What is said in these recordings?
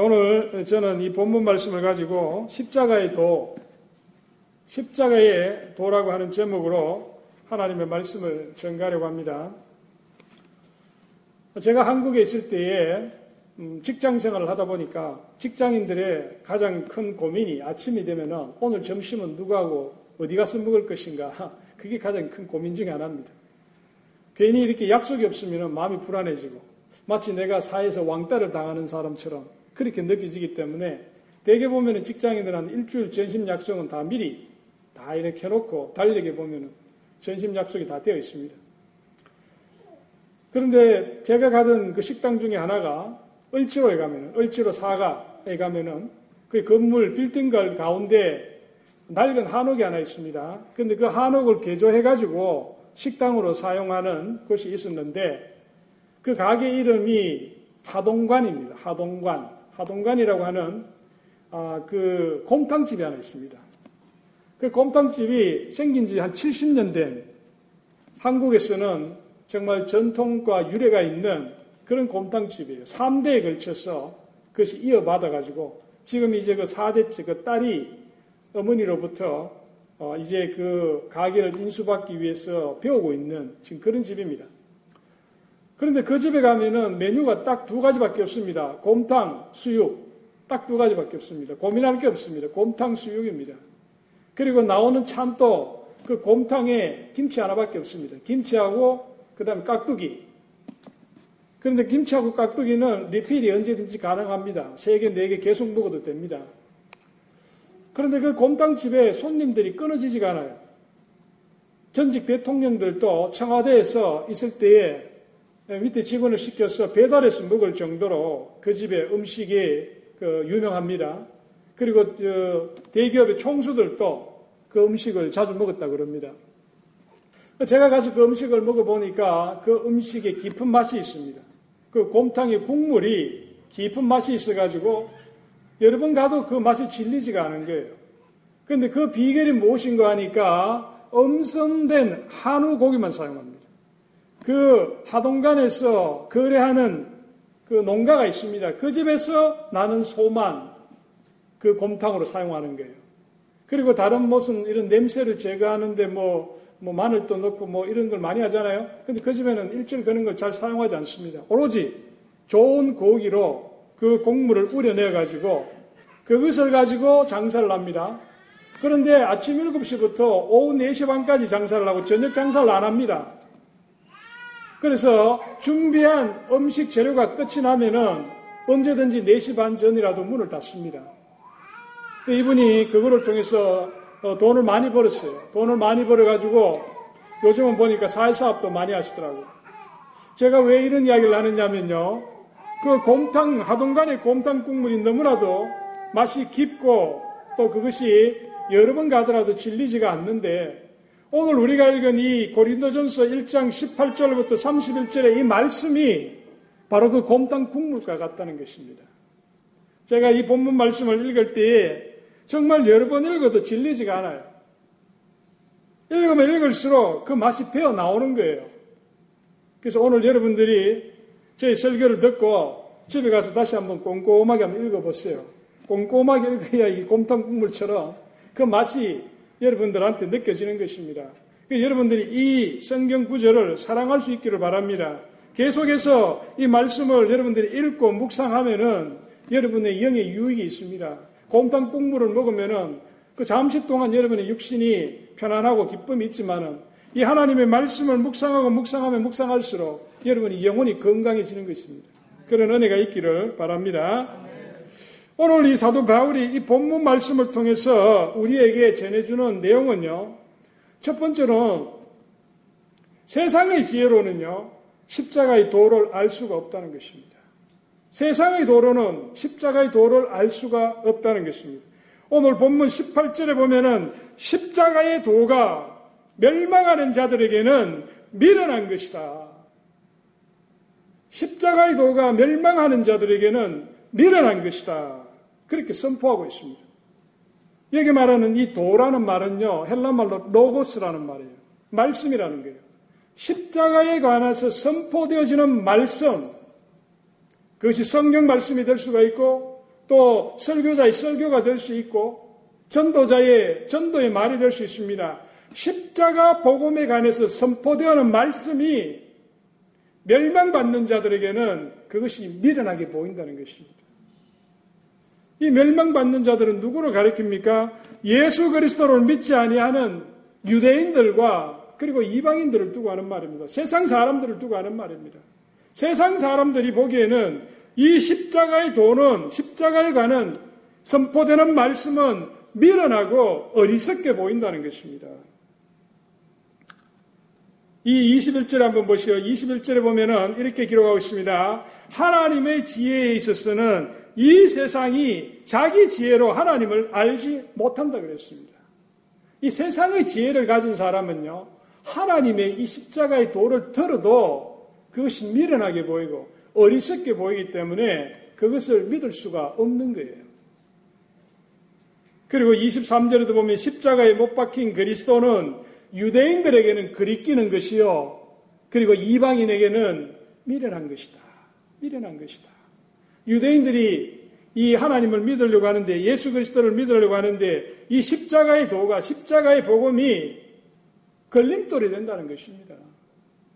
오늘 저는 이 본문 말씀을 가지고 십자가의 도, 십자가의 도라고 하는 제목으로 하나님의 말씀을 전가하려고 합니다. 제가 한국에 있을 때에 음, 직장 생활을 하다 보니까 직장인들의 가장 큰 고민이 아침이 되면은 오늘 점심은 누구하고 어디 가서 먹을 것인가 그게 가장 큰 고민 중에 하나입니다. 괜히 이렇게 약속이 없으면 마음이 불안해지고 마치 내가 사회에서 왕따를 당하는 사람처럼 그렇게 느껴지기 때문에 대개 보면 직장인들은 일주일 전심 약속은 다 미리 다 이렇게 해놓고 달력에 보면 전심 약속이 다 되어 있습니다. 그런데 제가 가던 그 식당 중에 하나가 을지로에 가면 을지로 사가에 가면은 그 건물 빌딩 걸 가운데 낡은 한옥이 하나 있습니다. 근데 그 한옥을 개조해가지고 식당으로 사용하는 곳이 있었는데 그 가게 이름이 하동관입니다. 하동관. 하동관이라고 하는 아, 그 곰탕집이 하나 있습니다. 그 곰탕집이 생긴 지 한 70년 된 한국에서는 정말 전통과 유래가 있는 그런 곰탕집이에요. 3대에 걸쳐서 그것이 이어받아가지고 지금 이제 그 4대째 그 딸이 어머니로부터 어 이제 그 가게를 인수받기 위해서 배우고 있는 지금 그런 집입니다. 그런데 그 집에 가면은 메뉴가 딱 두 가지밖에 없습니다. 곰탕, 수육. 딱 두 가지밖에 없습니다. 고민할 게 없습니다. 곰탕, 수육입니다. 그리고 나오는 참도 그 곰탕에 김치 하나밖에 없습니다. 김치하고 그 다음에 깍두기. 그런데 김치하고 깍두기는 리필이 언제든지 가능합니다. 세 개, 네 개 계속 먹어도 됩니다. 그런데 그 곰탕집에 손님들이 끊어지지가 않아요. 전직 대통령들도 청와대에서 있을 때에 밑에 직원을 시켜서 배달해서 먹을 정도로 그 집의 음식이 그 유명합니다. 그리고 대기업의 총수들도 그 음식을 자주 먹었다 그럽니다. 제가 가서 그 음식을 먹어보니까 그 음식에 깊은 맛이 있습니다. 그 곰탕의 국물이 깊은 맛이 있어가지고 여러 번 가도 그 맛이 질리지가 않은 거예요. 그런데 그 비결이 무엇인가 하니까 엄선된 한우 고기만 사용합니다. 그 하동간에서 거래하는 그 농가가 있습니다. 그 집에서 나는 소만 그 곰탕으로 사용하는 거예요. 그리고 다른 무슨 이런 냄새를 제거하는데 뭐, 뭐 마늘도 넣고 뭐 이런 걸 많이 하잖아요. 근데 그 집에는 일절 그런 걸 잘 사용하지 않습니다. 오로지 좋은 고기로 그 곡물을 우려내 가지고 그것을 가지고 장사를 합니다. 그런데 아침 7시부터 오후 4시 반까지 장사를 하고 저녁 장사를 안 합니다. 그래서 준비한 음식 재료가 끝이 나면은 언제든지 4시 반 전이라도 문을 닫습니다. 이분이 그거를 통해서 어, 돈을 많이 벌었어요. 돈을 많이 벌어가지고 요즘은 보니까 사회사업도 많이 하시더라고요. 제가 왜 이런 이야기를 하느냐면요. 그 곰탕, 하동간의 곰탕 국물이 너무나도 맛이 깊고 또 그것이 여러 번 가더라도 질리지가 않는데 오늘 우리가 읽은 이 고린도전서 1장 18절부터 31절의 이 말씀이 바로 그 곰탕 국물과 같다는 것입니다. 제가 이 본문 말씀을 읽을 때에 정말 여러 번 읽어도 질리지가 않아요. 읽으면 읽을수록 그 맛이 배어 나오는 거예요. 그래서 오늘 여러분들이 저희 설교를 듣고 집에 가서 다시 한번 꼼꼼하게 한번 읽어보세요. 꼼꼼하게 읽어야 이 곰탕 국물처럼 그 맛이 여러분들한테 느껴지는 것입니다. 여러분들이 이 성경 구절을 사랑할 수 있기를 바랍니다. 계속해서 이 말씀을 여러분들이 읽고 묵상하면은 여러분의 영의 유익이 있습니다. 곰탕 국물을 먹으면은 그 잠시 동안 여러분의 육신이 편안하고 기쁨이 있지만은 이 하나님의 말씀을 묵상하고 묵상하면 묵상할수록 여러분이 영혼이 건강해지는 것입니다. 그런 은혜가 있기를 바랍니다. 오늘 이 사도 바울이 이 본문 말씀을 통해서 우리에게 전해주는 내용은요. 첫 번째는 세상의 지혜로는요. 십자가의 도를 알 수가 없다는 것입니다. 세상의 도로는 십자가의 도를 알 수가 없다는 것입니다. 오늘 본문 18절에 보면은 십자가의 도가 멸망하는 자들에게는 미련한 것이다. 십자가의 도가 멸망하는 자들에게는 미련한 것이다. 그렇게 선포하고 있습니다. 여기 말하는 이 도라는 말은요, 헬라말로 로고스라는 말이에요. 말씀이라는 거예요. 십자가에 관해서 선포되어지는 말씀, 그것이 성경 말씀이 될 수가 있고, 또 설교자의 설교가 될 수 있고 전도자의 전도의 말이 될 수 있습니다. 십자가 복음에 관해서 선포되어는 말씀이 멸망받는 자들에게는 그것이 미련하게 보인다는 것입니다. 이 멸망받는 자들은 누구를 가리킵니까? 예수 그리스도를 믿지 아니하는 유대인들과 그리고 이방인들을 두고 하는 말입니다. 세상 사람들을 두고 하는 말입니다. 세상 사람들이 보기에는 이 십자가의 도는 십자가에 관한 선포되는 말씀은 미련하고 어리석게 보인다는 것입니다. 이 21절 한번 보시오. 21절에 보면은 이렇게 기록하고 있습니다. 하나님의 지혜에 있어서는 이 세상이 자기 지혜로 하나님을 알지 못한다 그랬습니다. 이 세상의 지혜를 가진 사람은요, 하나님의 이 십자가의 도를 들어도 그것이 미련하게 보이고 어리석게 보이기 때문에 그것을 믿을 수가 없는 거예요. 그리고 23절에도 보면 십자가에 못 박힌 그리스도는 유대인들에게는 그리끼는 것이요. 그리고 이방인에게는 미련한 것이다. 미련한 것이다. 유대인들이 이 하나님을 믿으려고 하는데 예수 그리스도를 믿으려고 하는데 이 십자가의 도가 십자가의 복음이 걸림돌이 된다는 것입니다.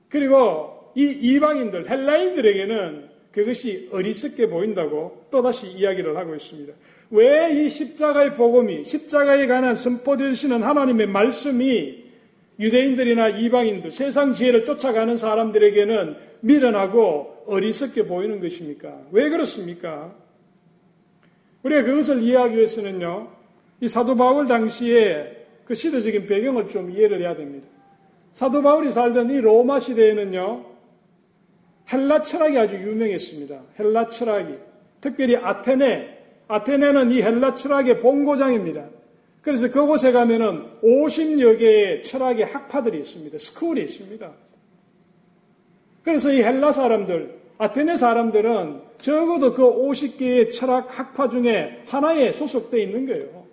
그리고 이 이방인들 헬라인들에게는 그것이 어리석게 보인다고 또다시 이야기를 하고 있습니다. 왜 이 십자가의 복음이 십자가에 관한 선포되시는 하나님의 말씀이 유대인들이나 이방인들, 세상 지혜를 쫓아가는 사람들에게는 미련하고 어리석게 보이는 것입니까? 왜 그렇습니까? 우리가 그것을 이해하기 위해서는요, 이 사도 바울 당시에 그 시대적인 배경을 좀 이해를 해야 됩니다. 사도 바울이 살던 이 로마 시대에는요, 헬라 철학이 아주 유명했습니다. 헬라 철학이. 특별히 아테네. 아테네는 이 헬라 철학의 본고장입니다. 그래서 그곳에 가면은 50여 개의 철학의 학파들이 있습니다. 스쿨이 있습니다. 그래서 이 헬라 사람들, 아테네 사람들은 적어도 그 50개의 철학 학파 중에 하나에 소속되어 있는 거예요.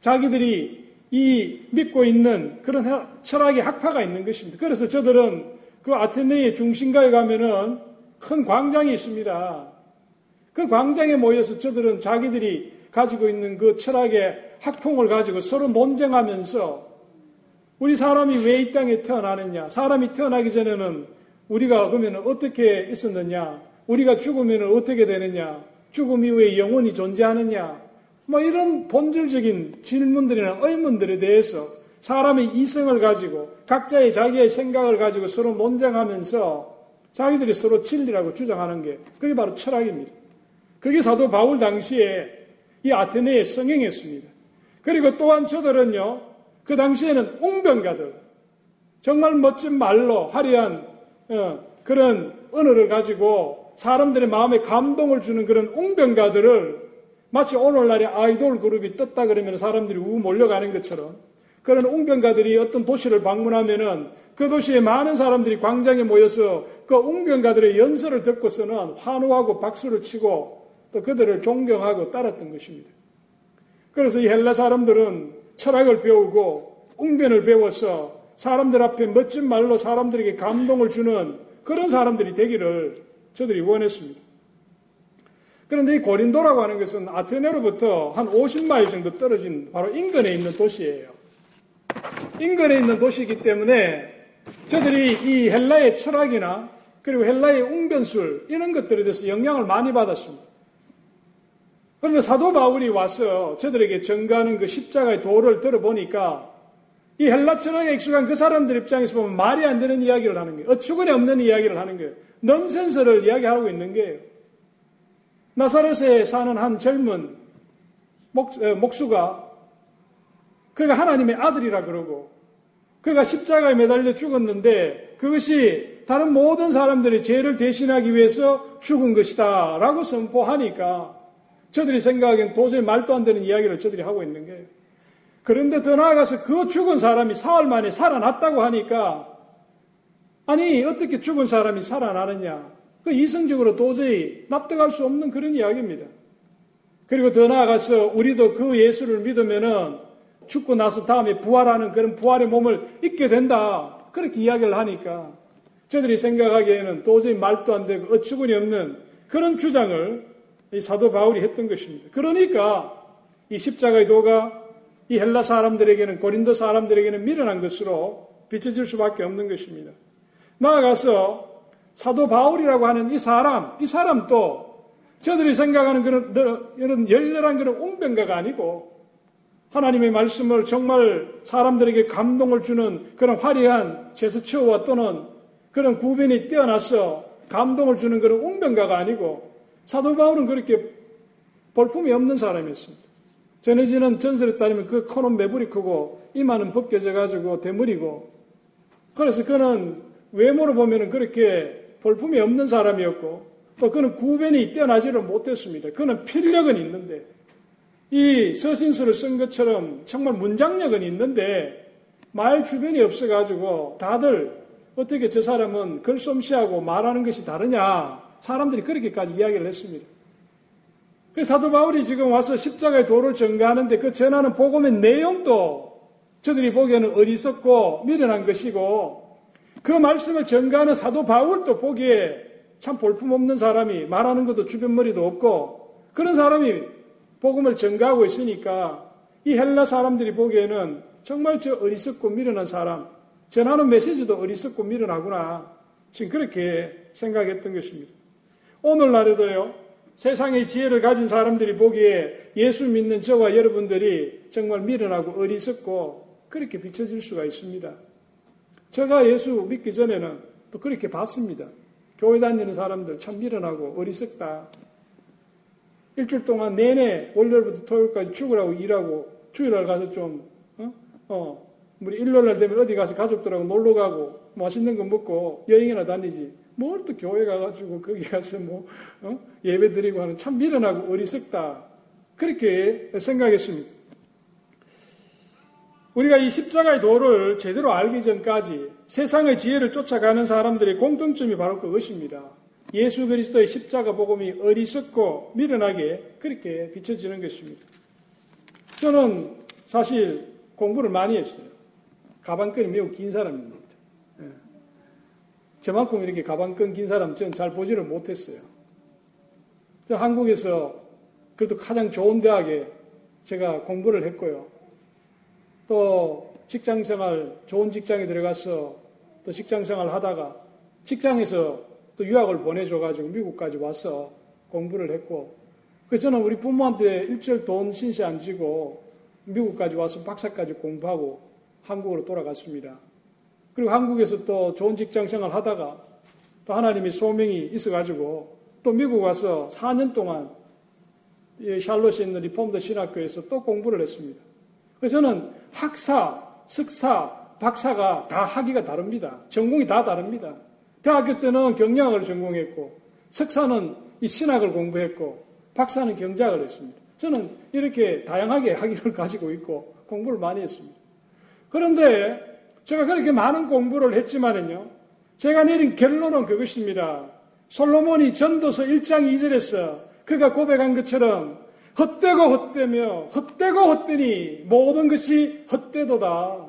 자기들이 이 믿고 있는 그런 철학의 학파가 있는 것입니다. 그래서 저들은 그 아테네의 중심가에 가면은 큰 광장이 있습니다. 그 광장에 모여서 저들은 자기들이 가지고 있는 그 철학의 학풍을 가지고 서로 논쟁하면서 우리 사람이 왜 이 땅에 태어나느냐? 사람이 태어나기 전에는 우리가 그러면 어떻게 있었느냐? 우리가 죽으면 어떻게 되느냐? 죽음 이후에 영혼이 존재하느냐? 뭐 이런 본질적인 질문들이나 의문들에 대해서 사람의 이성을 가지고 각자의 자기의 생각을 가지고 서로 논쟁하면서 자기들이 서로 진리라고 주장하는 게 그게 바로 철학입니다. 그게 사도 바울 당시에 이 아테네에 성행했습니다. 그리고 또한 저들은요, 그 당시에는 웅변가들, 정말 멋진 말로 화려한 어, 그런 언어를 가지고 사람들의 마음에 감동을 주는 그런 웅변가들을 마치 오늘날의 아이돌 그룹이 떴다 그러면 사람들이 우 몰려가는 것처럼 그런 웅변가들이 어떤 도시를 방문하면은 그 도시에 많은 사람들이 광장에 모여서 그 웅변가들의 연설을 듣고서는 환호하고 박수를 치고 또 그들을 존경하고 따랐던 것입니다. 그래서 이 헬라 사람들은 철학을 배우고 웅변을 배워서 사람들 앞에 멋진 말로 사람들에게 감동을 주는 그런 사람들이 되기를 저들이 원했습니다. 그런데 이 고린도라고 하는 것은 아테네로부터 한 50마일 정도 떨어진 바로 인근에 있는 도시예요. 인근에 있는 도시이기 때문에 저들이 이 헬라의 철학이나 그리고 헬라의 웅변술 이런 것들에 대해서 영향을 많이 받았습니다. 그런데 사도 바울이 와서 저들에게 전가하는 그 십자가의 도를 들어보니까 이 헬라 철학에 익숙한 그 사람들 입장에서 보면 말이 안 되는 이야기를 하는 거예요. 어처구니 없는 이야기를 하는 거예요. 넌센스를 이야기하고 있는 거예요. 나사렛에 사는 한 젊은 목, 목수가 그가 하나님의 아들이라 그러고 그가 십자가에 매달려 죽었는데 그것이 다른 모든 사람들의 죄를 대신하기 위해서 죽은 것이다 라고 선포하니까 저들이 생각하기엔 도저히 말도 안 되는 이야기를 저들이 하고 있는 거예요. 그런데 더 나아가서 그 죽은 사람이 사흘 만에 살아났다고 하니까 아니 어떻게 죽은 사람이 살아나느냐 그 이성적으로 도저히 납득할 수 없는 그런 이야기입니다. 그리고 더 나아가서 우리도 그 예수를 믿으면은 죽고 나서 다음에 부활하는 그런 부활의 몸을 잊게 된다. 그렇게 이야기를 하니까 저들이 생각하기에는 도저히 말도 안 되고 어처구니 없는 그런 주장을 이 사도 바울이 했던 것입니다. 그러니까 이 십자가의 도가 이 헬라 사람들에게는 고린도 사람들에게는 미련한 것으로 비춰질 수밖에 없는 것입니다. 나아가서 사도 바울이라고 하는 이 사람, 이 사람도 저들이 생각하는 그런, 이런 열렬한 그런 옹병가가 아니고 하나님의 말씀을 정말 사람들에게 감동을 주는 그런 화려한 제스처와 또는 그런 구변이 뛰어나서 감동을 주는 그런 옹병가가 아니고 사도 바울은 그렇게 볼품이 없는 사람이었습니다. 전해지는 전설에 따르면 그 코는 매부리 크고 이마는 벗겨져 가지고 대물이고 그래서 그는 외모로 보면 그렇게 볼품이 없는 사람이었고 또 그는 구변이 뛰어나지를 못했습니다. 그는 필력은 있는데 이 서신서를 쓴 것처럼 정말 문장력은 있는데 말 주변이 없어가지고 다들 어떻게 저 사람은 글솜씨하고 말하는 것이 다르냐 사람들이 그렇게까지 이야기를 했습니다. 그 사도 바울이 지금 와서 십자가의 도를 전가하는데 그 전하는 복음의 내용도 저들이 보기에는 어리석고 미련한 것이고 그 말씀을 전가하는 사도 바울도 보기에 참 볼품없는 사람이 말하는 것도 주변 머리도 없고 그런 사람이 복음을 전가하고 있으니까 이 헬라 사람들이 보기에는 정말 저 어리석고 미련한 사람 전하는 메시지도 어리석고 미련하구나 지금 그렇게 생각했던 것입니다. 오늘날에도요 세상의 지혜를 가진 사람들이 보기에 예수 믿는 저와 여러분들이 정말 미련하고 어리석고 그렇게 비춰질 수가 있습니다. 제가 예수 믿기 전에는 또 그렇게 봤습니다. 교회 다니는 사람들 참 미련하고 어리석다. 일주일 동안 내내 월요일부터 토요일까지 죽으라고 일하고 주일날 가서 좀, 어? 어, 우리 일요일날 되면 어디 가서 가족들하고 놀러 가고 맛있는 거 먹고 여행이나 다니지. 뭘 또 교회 가가지고 거기 가서 뭐, 어? 예배 드리고 하는 참 미련하고 어리석다. 그렇게 생각했습니다. 우리가 이 십자가의 도를 제대로 알기 전까지 세상의 지혜를 쫓아가는 사람들의 공통점이 바로 그것입니다. 예수 그리스도의 십자가 복음이 어리석고 미련하게 그렇게 비춰지는 것입니다. 저는 사실 공부를 많이 했어요. 가방끈이 매우 긴 사람입니다. 예. 저만큼 이렇게 가방끈 긴 사람 저는 잘 보지를 못했어요. 한국에서 그래도 가장 좋은 대학에 제가 공부를 했고요. 또 직장 생활, 좋은 직장에 들어가서 또 직장 생활 하다가 직장에서 또 유학을 보내줘가지고 미국까지 와서 공부를 했고 그래서 저는 우리 부모한테 일절 돈 신세 안 지고 미국까지 와서 박사까지 공부하고 한국으로 돌아갔습니다. 그리고 한국에서 또 좋은 직장 생활 하다가 또 하나님의 소명이 있어가지고 또 미국 와서 4년 동안 샬롯에 있는 Reformed 신학교에서 또 공부를 했습니다. 그래서 저는 학사, 석사, 박사가 다 학위가 다릅니다. 전공이 다 다릅니다. 대학교 때는 경영학을 전공했고, 석사는 이 신학을 공부했고, 박사는 경작을 했습니다. 저는 이렇게 다양하게 학위를 가지고 있고 공부를 많이 했습니다. 그런데 제가 그렇게 많은 공부를 했지만은요, 제가 내린 결론은 그것입니다. 솔로몬이 전도서 1장 2절에서 그가 고백한 것처럼 헛되고 헛되며 헛되고 헛되니 모든 것이 헛되도다.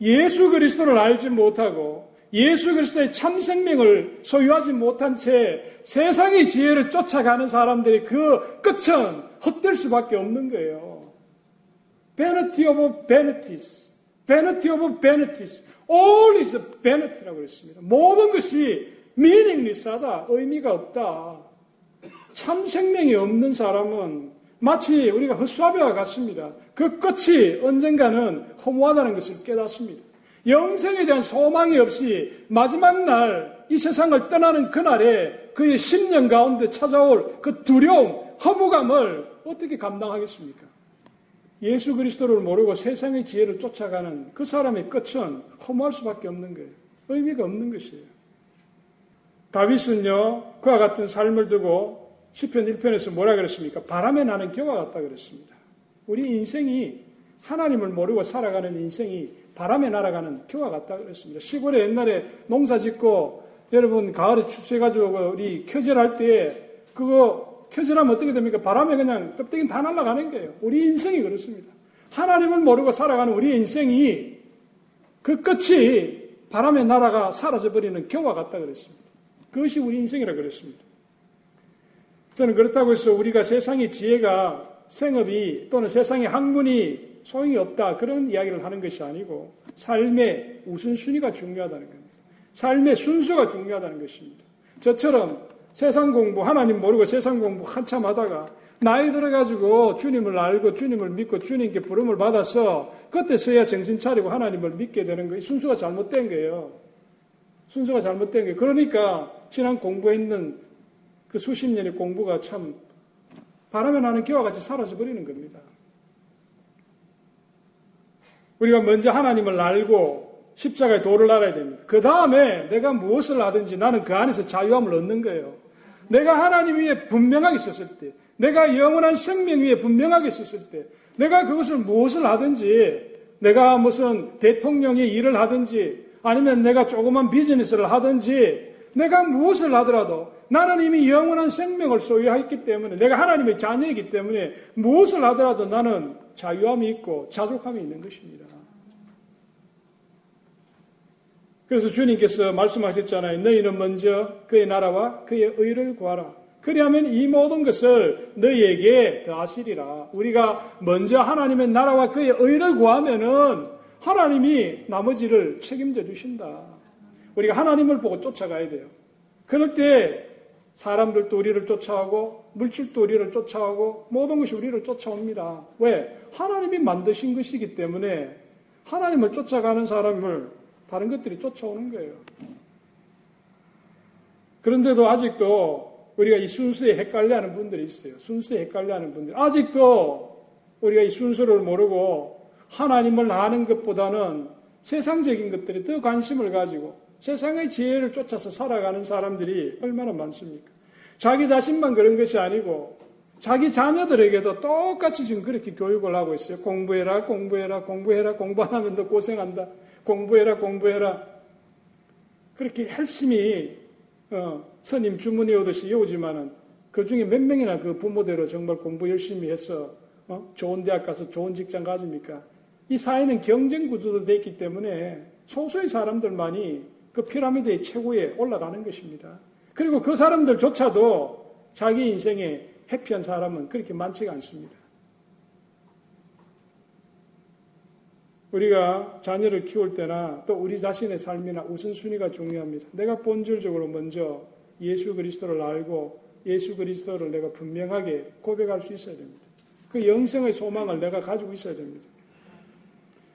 예수 그리스도를 알지 못하고 예수 그리스도의 참 생명을 소유하지 못한 채 세상의 지혜를 쫓아가는 사람들의 그 끝은 헛될 수밖에 없는 거예요. vanity of vanities. Vanity of vanities. all is vanity라고 그랬습니다. 모든 것이 meaningless하다. 의미가 없다. 참 생명이 없는 사람은 마치 우리가 헛수아비와 같습니다. 그 끝이 언젠가는 허무하다는 것을 깨닫습니다. 영생에 대한 소망이 없이 마지막 날 이 세상을 떠나는 그날에 그의 심령 가운데 찾아올 그 두려움, 허무감을 어떻게 감당하겠습니까? 예수 그리스도를 모르고 세상의 지혜를 쫓아가는 그 사람의 끝은 허무할 수밖에 없는 거예요. 의미가 없는 것이에요. 다윗은요, 그와 같은 삶을 두고 시편 1편에서 뭐라 그랬습니까? 바람에 나는 겨와 같다 그랬습니다. 우리 인생이 하나님을 모르고 살아가는 인생이 바람에 날아가는 겨와 같다 그랬습니다. 시골에 옛날에 농사 짓고 여러분 가을에 추수해가지고 우리 켜절할 때 그거 켜절하면 어떻게 됩니까? 바람에 그냥 껍데기 다 날아가는 거예요. 우리 인생이 그렇습니다. 하나님을 모르고 살아가는 우리 인생이 그 끝이 바람에 날아가 사라져버리는 겨와 같다 그랬습니다. 그것이 우리 인생이라 그랬습니다. 저는 그렇다고 해서 우리가 세상의 지혜가 생업이 또는 세상의 학문이 소용이 없다 그런 이야기를 하는 것이 아니고 삶의 우선순위가 중요하다는 겁니다. 삶의 순서가 중요하다는 것입니다. 저처럼 세상 공부 하나님 모르고 세상 공부 한참 하다가 나이 들어가지고 주님을 알고 주님을 믿고 주님께 부름을 받아서 그때서야 정신 차리고 하나님을 믿게 되는 거예요. 순서가 잘못된 거예요. 순서가 잘못된 거예요. 그러니까 지난 공부했는 그 수십 년의 공부가 참 바람에 나는 기와 같이 사라져 버리는 겁니다. 우리가 먼저 하나님을 알고 십자가의 도를 알아야 됩니다. 그 다음에 내가 무엇을 하든지 나는 그 안에서 자유함을 얻는 거예요. 내가 하나님 위에 분명하게 있었을 때, 내가 영원한 생명 위에 분명하게 있었을 때, 내가 그것을 무엇을 하든지, 내가 무슨 대통령의 일을 하든지, 아니면 내가 조그만 비즈니스를 하든지, 내가 무엇을 하더라도 나는 이미 영원한 생명을 소유했기 때문에, 내가 하나님의 자녀이기 때문에 무엇을 하더라도 나는 자유함이 있고 자족함이 있는 것입니다. 그래서 주님께서 말씀하셨잖아요. 너희는 먼저 그의 나라와 그의 의를 구하라. 그리하면 이 모든 것을 너희에게 더하시리라. 우리가 먼저 하나님의 나라와 그의 의를 구하면은 하나님이 나머지를 책임져 주신다. 우리가 하나님을 보고 쫓아가야 돼요. 그럴 때 사람들도 우리를 쫓아오고 물질도 우리를 쫓아오고 모든 것이 우리를 쫓아옵니다. 왜? 하나님이 만드신 것이기 때문에 하나님을 쫓아가는 사람을 다른 것들이 쫓아오는 거예요. 그런데도 아직도 우리가 이 순수에 헷갈려 하는 분들이 있어요. 순수에 헷갈려 하는 분들. 아직도 우리가 이 순수를 모르고 하나님을 아는 것보다는 세상적인 것들에 더 관심을 가지고 세상의 지혜를 쫓아서 살아가는 사람들이 얼마나 많습니까? 자기 자신만 그런 것이 아니고 자기 자녀들에게도 똑같이 지금 그렇게 교육을 하고 있어요. 공부해라, 공부해라, 공부해라, 공부 안 하면 더 고생한다. 공부해라, 공부해라. 그렇게 열심히 어, 스님 주문해 오듯이 외우지만은 그 중에 몇 명이나 그 부모대로 정말 공부 열심히 해서 어? 좋은 대학 가서 좋은 직장 가집니까? 이 사회는 경쟁 구조도 되어 있기 때문에 소수의 사람들만이 그 피라미드의 최고에 올라가는 것입니다. 그리고 그 사람들조차도 자기 인생에 해피한 사람은 그렇게 많지가 않습니다. 우리가 자녀를 키울 때나 또 우리 자신의 삶이나 우선순위가 중요합니다. 내가 본질적으로 먼저 예수 그리스도를 알고 예수 그리스도를 내가 분명하게 고백할 수 있어야 됩니다. 그 영생의 소망을 내가 가지고 있어야 됩니다.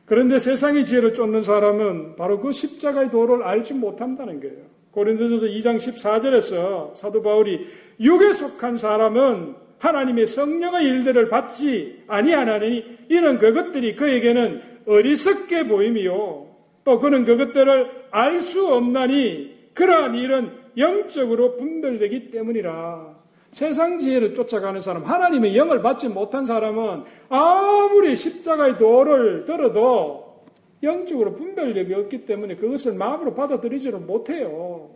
그런데 세상의 지혜를 쫓는 사람은 바로 그 십자가의 도를 알지 못한다는 거예요. 고린도전서 2장 14절에서 사도 바울이 육에 속한 사람은 하나님의 성령의 일들을 받지 아니하나니 이런 그것들이 그에게는 어리석게 보임이요 또 그는 그것들을 알 수 없나니 그러한 일은 영적으로 분별되기 때문이라. 세상 지혜를 쫓아가는 사람, 하나님의 영을 받지 못한 사람은 아무리 십자가의 도를 들어도 영적으로 분별력이 없기 때문에 그것을 마음으로 받아들이지를 못해요.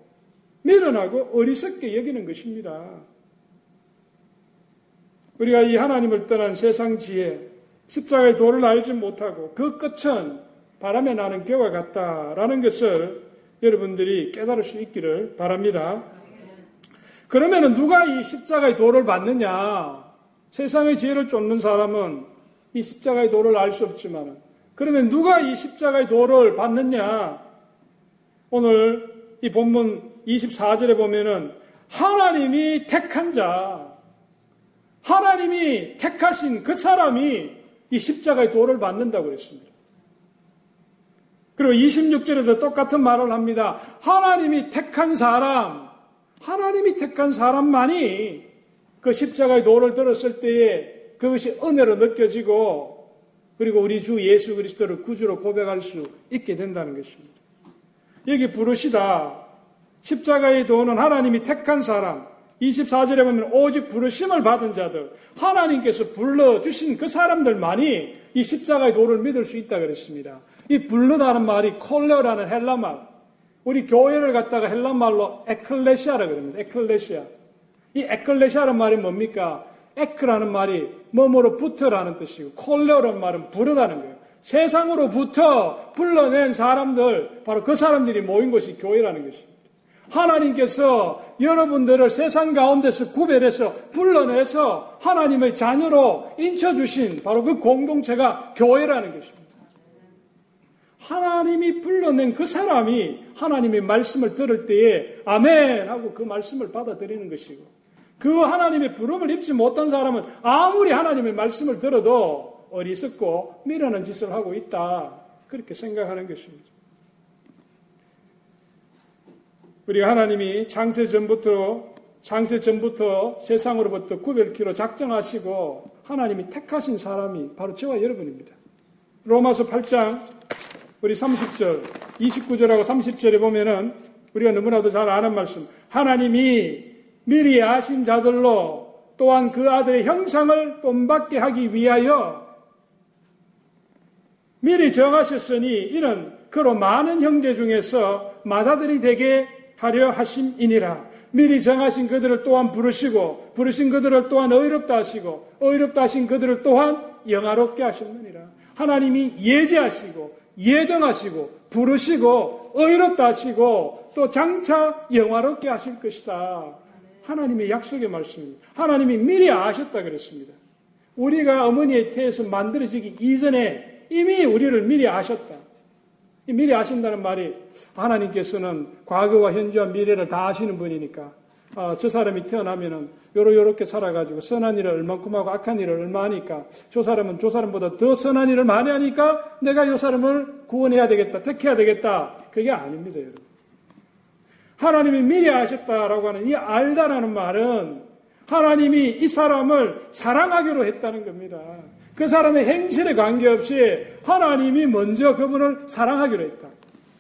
미련하고 어리석게 여기는 것입니다. 우리가 이 하나님을 떠난 세상 지혜, 십자가의 도를 알지 못하고 그 끝은 바람에 나는 겨와 같다라는 것을 여러분들이 깨달을 수 있기를 바랍니다. 그러면 누가 이 십자가의 도를 받느냐? 세상의 지혜를 쫓는 사람은 이 십자가의 도를 알 수 없지만 그러면 누가 이 십자가의 도를 받느냐? 오늘 이 본문 24절에 보면은 하나님이 택한 자, 하나님이 택하신 그 사람이 이 십자가의 도를 받는다고 그랬습니다. 그리고 26절에도 똑같은 말을 합니다. 하나님이 택한 사람, 하나님이 택한 사람만이 그 십자가의 도를 들었을 때에 그것이 은혜로 느껴지고 그리고 우리 주 예수 그리스도를 구주로 고백할 수 있게 된다는 것입니다. 여기 부르시다. 십자가의 도는 하나님이 택한 사람, 24절에 보면 오직 부르심을 받은 자들, 하나님께서 불러주신 그 사람들만이 이 십자가의 도를 믿을 수 있다 그랬습니다. 이 불러다는 말이 콜레오라는 헬라말, 우리 교회를 갖다가 헬라말로 에클레시아라 그럽니다. 에클레시아. 이 에클레시아라는 말이 뭡니까? 에크라는 말이 뭐뭐로 붙어라는 뜻이고 콜레오라는 말은 부르다는 거예요. 세상으로부터 불러낸 사람들, 바로 그 사람들이 모인 것이 교회라는 것입니다. 하나님께서 여러분들을 세상 가운데서 구별해서 불러내서 하나님의 자녀로 인쳐주신 바로 그 공동체가 교회라는 것입니다. 하나님이 불러낸 그 사람이 하나님의 말씀을 들을 때에 아멘 하고 그 말씀을 받아들이는 것이고 그 하나님의 부름을 입지 못한 사람은 아무리 하나님의 말씀을 들어도 어리석고 미련한 짓을 하고 있다. 그렇게 생각하는 것입니다. 우리가 하나님이 창세 전부터 창세 전부터 세상으로부터 구별키로 작정하시고 하나님이 택하신 사람이 바로 저와 여러분입니다. 로마서 8장 우리 30절, 29절하고 30절에 보면은 우리가 너무나도 잘 아는 말씀. 하나님이 미리 아신 자들로 또한 그 아들의 형상을 본받게 하기 위하여 미리 정하셨으니 이는 그로 많은 형제 중에서 마다들이 되게 하려 하심이니라. 미리 정하신 그들을 또한 부르시고 부르신 그들을 또한 의롭다 하시고 의롭다 하신 그들을 또한 영화롭게 하셨느니라. 하나님이 예제하시고 예정하시고 부르시고 의롭다 하시고 또 장차 영화롭게 하실 것이다. 하나님의 약속의 말씀입니다. 하나님이 미리 아셨다 그랬습니다. 우리가 어머니의 태에서 만들어지기 이전에 이미 우리를 미리 아셨다. 미리 아신다는 말이 하나님께서는 과거와 현재와 미래를 다 아시는 분이니까 어, 저 사람이 태어나면은 요러 요렇게 살아가지고 선한 일을 얼만큼 하고 악한 일을 얼마 하니까 저 사람은 저 사람보다 더 선한 일을 많이 하니까 내가 요 사람을 구원해야 되겠다, 택해야 되겠다. 그게 아닙니다, 여러분. 하나님이 미리 아셨다라고 하는 이 알다라는 말은 하나님이 이 사람을 사랑하기로 했다는 겁니다. 그 사람의 행실에 관계없이 하나님이 먼저 그분을 사랑하기로 했다.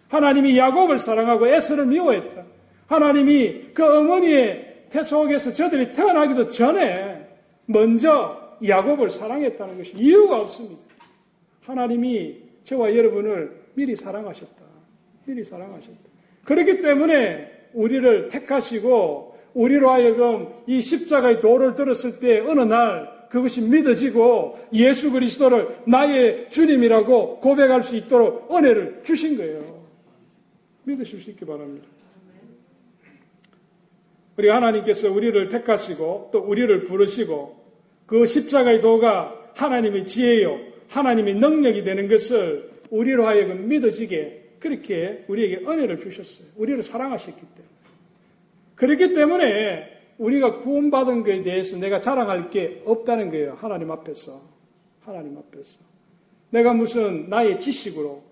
하나님이 야곱을 사랑하고 에서를 미워했다. 하나님이 그 어머니의 태 속에서 저들이 태어나기도 전에 먼저 야곱을 사랑했다는 것이 이유가 없습니다. 하나님이 저와 여러분을 미리 사랑하셨다. 미리 사랑하셨다. 그렇기 때문에 우리를 택하시고 우리로 하여금 이 십자가의 도를 들었을 때 어느 날 그것이 믿어지고 예수 그리스도를 나의 주님이라고 고백할 수 있도록 은혜를 주신 거예요. 믿으실 수 있기 바랍니다. 우리 하나님께서 우리를 택하시고 또 우리를 부르시고 그 십자가의 도가 하나님의 지혜요, 하나님의 능력이 되는 것을 우리로 하여금 믿어지게 그렇게 우리에게 은혜를 주셨어요. 우리를 사랑하셨기 때문에. 그렇기 때문에 우리가 구원받은 것에 대해서 내가 자랑할 게 없다는 거예요. 하나님 앞에서. 하나님 앞에서. 내가 무슨 나의 지식으로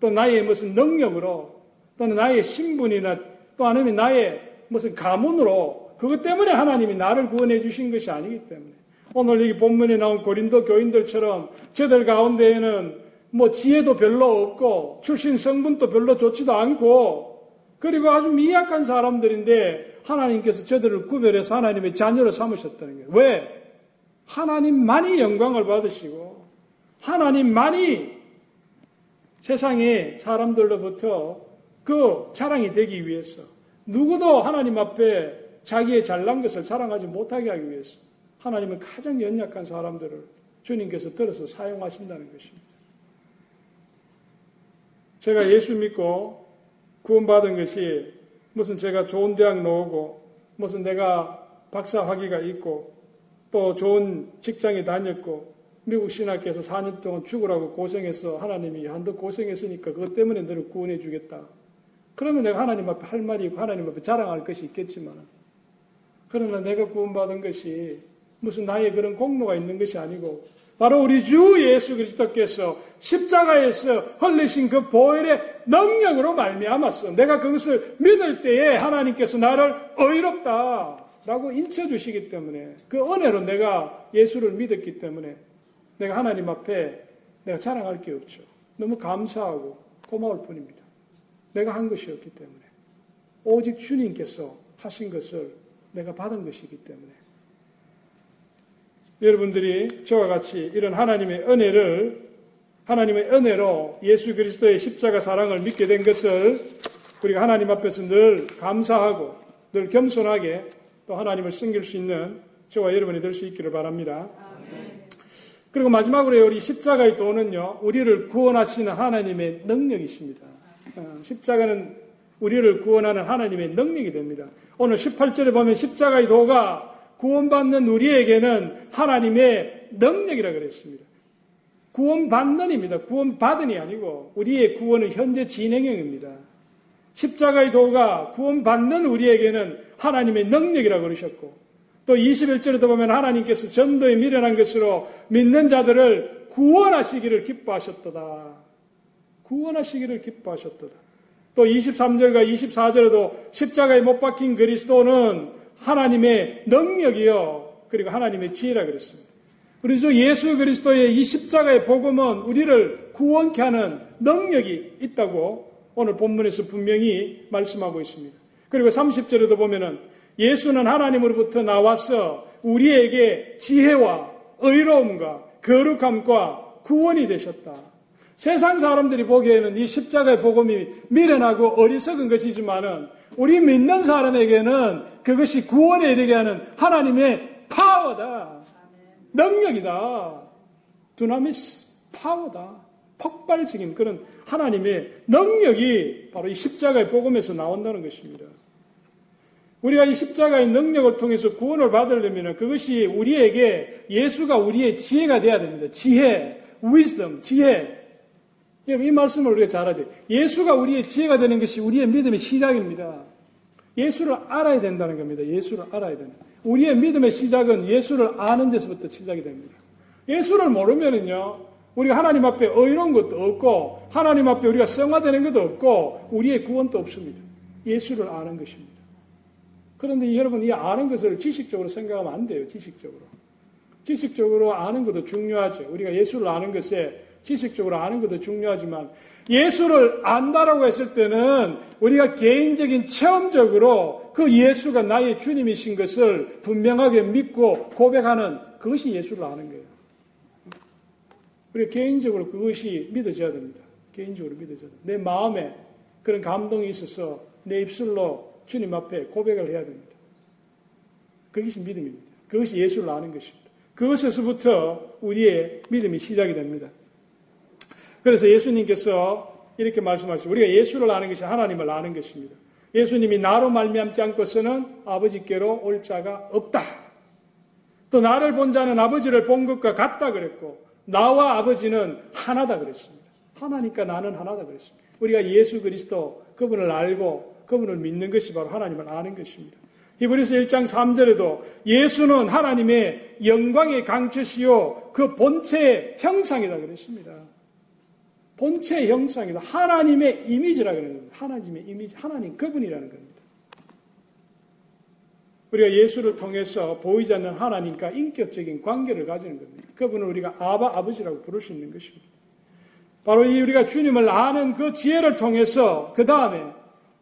또 나의 무슨 능력으로 또는 나의 신분이나 또 아니면 나의 무슨 가문으로 그것 때문에 하나님이 나를 구원해 주신 것이 아니기 때문에 오늘 여기 본문에 나온 고린도 교인들처럼 저들 가운데에는 뭐 지혜도 별로 없고 출신 성분도 별로 좋지도 않고 그리고 아주 미약한 사람들인데 하나님께서 저들을 구별해서 하나님의 자녀로 삼으셨다는 거예요. 왜? 하나님만이 영광을 받으시고 하나님만이 세상의 사람들로부터 그 자랑이 되기 위해서 누구도 하나님 앞에 자기의 잘난 것을 자랑하지 못하게 하기 위해서 하나님은 가장 연약한 사람들을 주님께서 들어서 사용하신다는 것입니다. 제가 예수 믿고 구원받은 것이 무슨 제가 좋은 대학 나오고 무슨 내가 박사 학위가 있고 또 좋은 직장에 다녔고 미국 신학교에서 4년 동안 죽으라고 고생해서 하나님이 한도 고생했으니까 그것 때문에 너를 구원해 주겠다. 그러면 내가 하나님 앞에 할 말이 있고 하나님 앞에 자랑할 것이 있겠지만 그러나 내가 구원받은 것이 무슨 나의 그런 공로가 있는 것이 아니고 바로 우리 주 예수 그리스도께서 십자가에서 흘리신 그 보혈의 능력으로 말미암았어. 내가 그것을 믿을 때에 하나님께서 나를 의롭다라고 인쳐 주시기 때문에 그 은혜로 내가 예수를 믿었기 때문에 내가 하나님 앞에 내가 자랑할 게 없죠. 너무 감사하고 고마울 뿐입니다. 내가 한 것이었기 때문에 오직 주님께서 하신 것을 내가 받은 것이기 때문에 여러분들이 저와 같이 이런 하나님의 은혜를 하나님의 은혜로 예수 그리스도의 십자가 사랑을 믿게 된 것을 우리가 하나님 앞에서 늘 감사하고 늘 겸손하게 또 하나님을 섬길 수 있는 저와 여러분이 될 수 있기를 바랍니다. 그리고 마지막으로 우리 십자가의 도는요, 우리를 구원하시는 하나님의 능력이십니다. 어, 십자가는 우리를 구원하는 하나님의 능력이 됩니다. 오늘 18절에 보면 십자가의 도가 구원받는 우리에게는 하나님의 능력이라 그랬습니다. 구원받는입니다. 구원받은이 아니고 우리의 구원은 현재 진행형입니다. 십자가의 도가 구원받는 우리에게는 하나님의 능력이라고 그러셨고 또 21절에도 보면 하나님께서 전도에 미련한 것으로 믿는 자들을 구원하시기를 기뻐하셨도다. 구원하시기를 기뻐하셨도다. 또 23절과 24절에도 십자가에 못 박힌 그리스도는 하나님의 능력이요. 그리고 하나님의 지혜라 그랬습니다. 그래서 예수 그리스도의 이 십자가의 복음은 우리를 구원케 하는 능력이 있다고 오늘 본문에서 분명히 말씀하고 있습니다. 그리고 30절에도 보면은 예수는 하나님으로부터 나와서 우리에게 지혜와 의로움과 거룩함과 구원이 되셨다. 세상 사람들이 보기에는 이 십자가의 복음이 미련하고 어리석은 것이지만은 우리 믿는 사람에게는 그것이 구원에 이르게 하는 하나님의 파워다. 능력이다. 두나미스 파워다. 폭발적인 그런 하나님의 능력이 바로 이 십자가의 복음에서 나온다는 것입니다. 우리가 이 십자가의 능력을 통해서 구원을 받으려면 그것이 우리에게 예수가 우리의 지혜가 되어야 됩니다. 지혜, wisdom, 지혜. 이 말씀을 우리가 잘 알아야 돼요. 예수가 우리의 지혜가 되는 것이 우리의 믿음의 시작입니다. 예수를 알아야 된다는 겁니다. 예수를 알아야 된다. 우리의 믿음의 시작은 예수를 아는 데서부터 시작이 됩니다. 예수를 모르면은요, 우리가 하나님 앞에 의로운 것도 없고, 하나님 앞에 우리가 성화되는 것도 없고, 우리의 구원도 없습니다. 예수를 아는 것입니다. 그런데 여러분, 이 아는 것을 지식적으로 생각하면 안 돼요, 지식적으로. 지식적으로 아는 것도 중요하죠. 우리가 예수를 아는 것에 지식적으로 아는 것도 중요하지만 예수를 안다라고 했을 때는 우리가 개인적인 체험적으로 그 예수가 나의 주님이신 것을 분명하게 믿고 고백하는 그것이 예수를 아는 거예요. 우리가 개인적으로 그것이 믿어져야 됩니다. 개인적으로 믿어져야 됩니다. 내 마음에 그런 감동이 있어서 내 입술로 주님 앞에 고백을 해야 됩니다. 그것이 믿음입니다. 그것이 예수를 아는 것입니다. 그것에서부터 우리의 믿음이 시작이 됩니다. 그래서 예수님께서 이렇게 말씀하시죠. 우리가 예수를 아는 것이 하나님을 아는 것입니다. 예수님이 나로 말미암지 않고서는 아버지께로 올 자가 없다. 또 나를 본 자는 아버지를 본 것과 같다 그랬고 나와 아버지는 하나다 그랬습니다. 하나니까 나는 하나다 그랬습니다. 우리가 예수 그리스도 그분을 알고 그분을 믿는 것이 바로 하나님을 아는 것입니다. 히브리서 1장 3절에도 예수는 하나님의 영광의 강처시요 그 본체의 형상이다 그랬습니다. 본체 형상이다. 하나님의 이미지라고 하는 겁니다. 하나님의 이미지, 하나님 그분이라는 겁니다. 우리가 예수를 통해서 보이지 않는 하나님과 인격적인 관계를 가지는 겁니다. 그분을 우리가 아바, 아버지라고 부를 수 있는 것입니다. 바로 이 우리가 주님을 아는 그 지혜를 통해서 그 다음에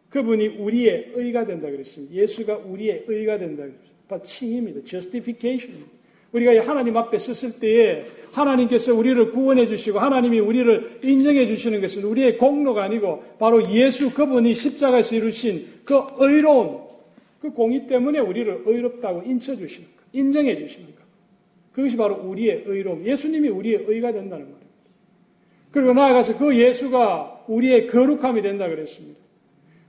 그분이 우리의 의가 된다 그랬습니다. 예수가 우리의 의가 된다 그랬습니다. 칭입니다. justification입니다. 우리가 하나님 앞에 섰을 때에 하나님께서 우리를 구원해 주시고 하나님이 우리를 인정해 주시는 것은 우리의 공로가 아니고 바로 예수 그분이 십자가에서 이루신 그 의로운 그 공의 때문에 우리를 의롭다고 인쳐 주시는 것, 인정해 주시는 것. 그것이 바로 우리의 의로움. 예수님이 우리의 의가 된다는 말입니다. 그리고 나아가서 그 예수가 우리의 거룩함이 된다 그랬습니다.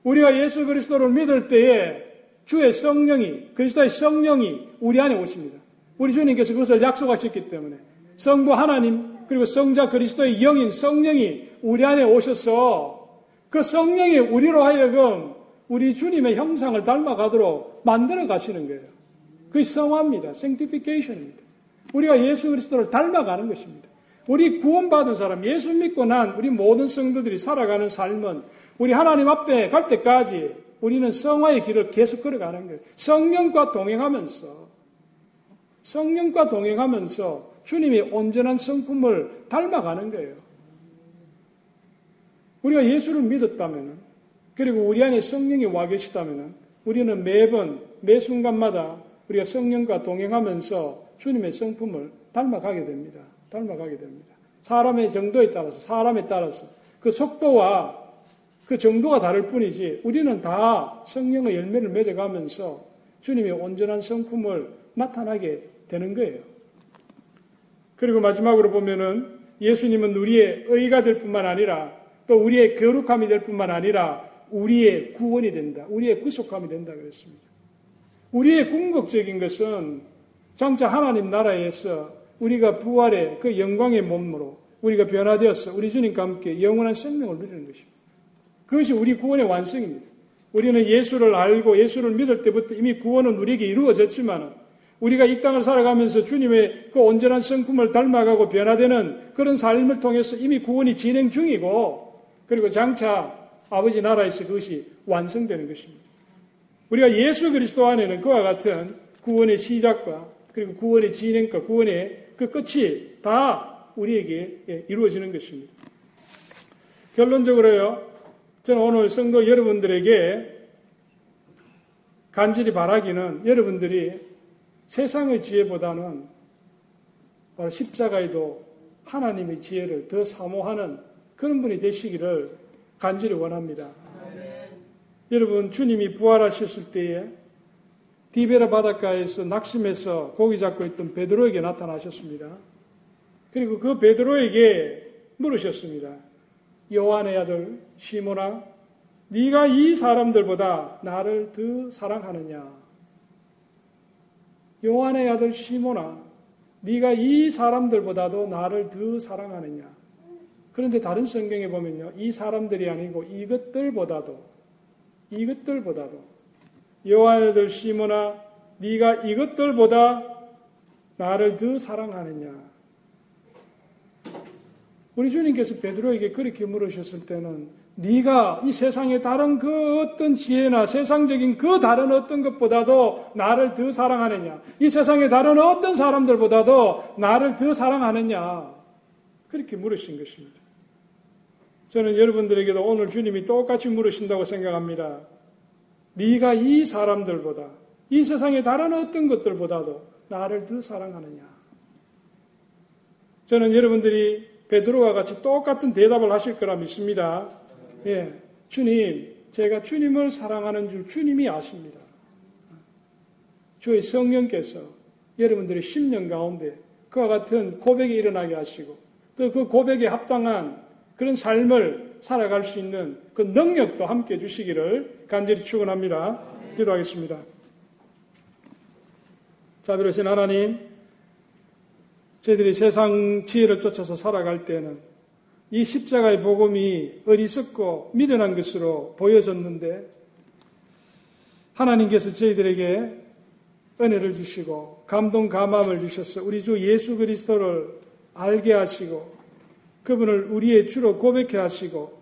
우리가 예수 그리스도를 믿을 때에 주의 성령이, 그리스도의 성령이 우리 안에 오십니다. 우리 주님께서 그것을 약속하셨기 때문에 성부 하나님 그리고 성자 그리스도의 영인 성령이 우리 안에 오셔서 그 성령이 우리로 하여금 우리 주님의 형상을 닮아가도록 만들어 가시는 거예요. 그게 성화입니다. sanctification입니다. 우리가 예수 그리스도를 닮아가는 것입니다. 우리 구원받은 사람, 예수 믿고 난 우리 모든 성도들이 살아가는 삶은 우리 하나님 앞에 갈 때까지 우리는 성화의 길을 계속 걸어가는 거예요. 성령과 동행하면서 성령과 동행하면서 주님의 온전한 성품을 닮아가는 거예요. 우리가 예수를 믿었다면, 그리고 우리 안에 성령이 와 계시다면, 우리는 매번, 매 순간마다 우리가 성령과 동행하면서 주님의 성품을 닮아가게 됩니다. 닮아가게 됩니다. 사람의 정도에 따라서, 사람에 따라서 그 속도와 그 정도가 다를 뿐이지 우리는 다 성령의 열매를 맺어가면서 주님의 온전한 성품을 나타나게 되는 거예요. 그리고 마지막으로 보면은 예수님은 우리의 의가 될 뿐만 아니라 또 우리의 거룩함이 될 뿐만 아니라 우리의 구원이 된다. 우리의 구속함이 된다 그랬습니다. 우리의 궁극적인 것은 장차 하나님 나라에서 우리가 부활의 그 영광의 몸으로 우리가 변화되어서 우리 주님과 함께 영원한 생명을 누리는 것입니다. 그것이 우리 구원의 완성입니다. 우리는 예수를 알고 예수를 믿을 때부터 이미 구원은 우리에게 이루어졌지만 우리가 이 땅을 살아가면서 주님의 그 온전한 성품을 닮아가고 변화되는 그런 삶을 통해서 이미 구원이 진행 중이고 그리고 장차 아버지 나라에서 그것이 완성되는 것입니다. 우리가 예수 그리스도 안에는 그와 같은 구원의 시작과 그리고 구원의 진행과 구원의 그 끝이 다 우리에게 예, 이루어지는 것입니다. 결론적으로요, 저는 오늘 성도 여러분들에게 간절히 바라기는 여러분들이 세상의 지혜보다는 바로 십자가에도 하나님의 지혜를 더 사모하는 그런 분이 되시기를 간절히 원합니다. 여러분, 주님이 부활하셨을 때에 디베라 바닷가에서 낙심해서 고기 잡고 있던 베드로에게 나타나셨습니다. 그리고 그 베드로에게 물으셨습니다. 요한의 아들 시모나, 네가 이 사람들보다 나를 더 사랑하느냐? 요한의 아들 시모나, 네가 이 사람들보다도 나를 더 사랑하느냐? 그런데 다른 성경에 보면요, 이 사람들이 아니고 이것들보다도 이것들보다도 여호와의들 시모나 네가 이것들보다 나를 더 사랑하느냐? 우리 주님께서 베드로에게 그렇게 물으셨을 때는 네가 이 세상의 다른 그 어떤 지혜나 세상적인 그 다른 어떤 것보다도 나를 더 사랑하느냐? 이 세상의 다른 어떤 사람들보다도 나를 더 사랑하느냐? 그렇게 물으신 것입니다. 저는 여러분들에게도 오늘 주님이 똑같이 물으신다고 생각합니다. 네가 이 사람들보다 이 세상의 다른 어떤 것들보다도 나를 더 사랑하느냐? 저는 여러분들이 베드로와 같이 똑같은 대답을 하실 거라 믿습니다. 예, 주님, 제가 주님을 사랑하는 줄 주님이 아십니다. 주의 성령께서 여러분들의 심령 가운데 그와 같은 고백이 일어나게 하시고 또 그 고백에 합당한 그런 삶을 살아갈 수 있는 그 능력도 함께 주시기를 간절히 축원합니다. 기도하겠습니다. 자비로신 하나님, 저희들이 세상 지혜를 쫓아서 살아갈 때는 이 십자가의 복음이 어리석고 미련한 것으로 보여졌는데 하나님께서 저희들에게 은혜를 주시고 감동 감함을 주셔서 우리 주 예수 그리스도를 알게 하시고 그분을 우리의 주로 고백해 하시고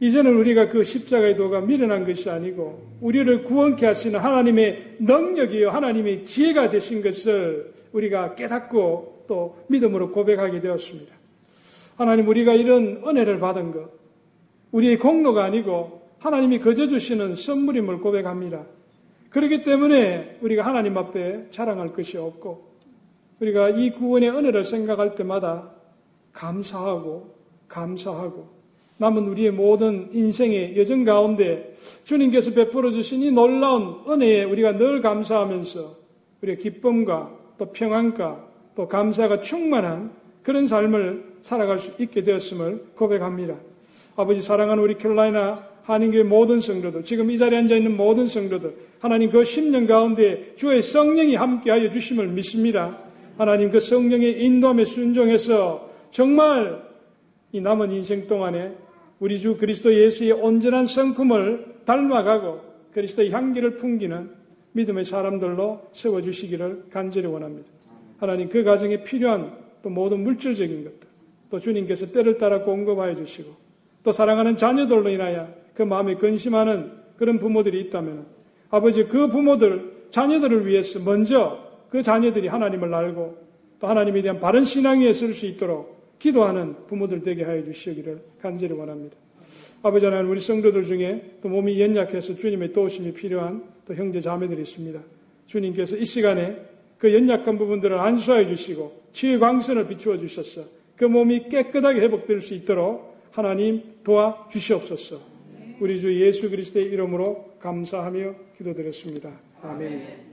이제는 우리가 그 십자가의 도가 미련한 것이 아니고 우리를 구원케 하시는 하나님의 능력이요 하나님의 지혜가 되신 것을 우리가 깨닫고 또 믿음으로 고백하게 되었습니다. 하나님 우리가 이런 은혜를 받은 것 우리의 공로가 아니고 하나님이 거저 주시는 선물임을 고백합니다. 그렇기 때문에 우리가 하나님 앞에 자랑할 것이 없고 우리가 이 구원의 은혜를 생각할 때마다 감사하고 감사하고 남은 우리의 모든 인생의 여정 가운데 주님께서 베풀어 주신 이 놀라운 은혜에 우리가 늘 감사하면서 우리의 기쁨과 또 평안과 또 감사가 충만한 그런 삶을 살아갈 수 있게 되었음을 고백합니다. 아버지 사랑하는 우리 캘라이나 한인교회 모든 성도들, 지금 이 자리에 앉아 있는 모든 성도들, 하나님 그 10년 가운데 주의 성령이 함께하여 주심을 믿습니다. 하나님 그 성령의 인도함에 순종해서 정말 이 남은 인생 동안에 우리 주 그리스도 예수의 온전한 성품을 닮아가고 그리스도의 향기를 풍기는 믿음의 사람들로 세워주시기를 간절히 원합니다. 하나님 그 가정에 필요한 또 모든 물질적인 것들, 또 주님께서 때를 따라 공급하여 주시고, 또 사랑하는 자녀들로 인하여 그 마음에 근심하는 그런 부모들이 있다면, 아버지 그 부모들, 자녀들을 위해서 먼저 그 자녀들이 하나님을 알고 또 하나님에 대한 바른 신앙 위에 쓸 수 있도록 기도하는 부모들 되게 하여 주시기를 간절히 원합니다. 아버지 하나님 우리 성도들 중에 또 몸이 연약해서 주님의 도우심이 필요한 또 형제 자매들이 있습니다. 주님께서 이 시간에 그 연약한 부분들을 안수하여 주시고 치유 광선을 비추어 주셔서 그 몸이 깨끗하게 회복될 수 있도록 하나님 도와 주시옵소서. 우리 주 예수 그리스도의 이름으로 감사하며 기도드렸습니다. 아멘.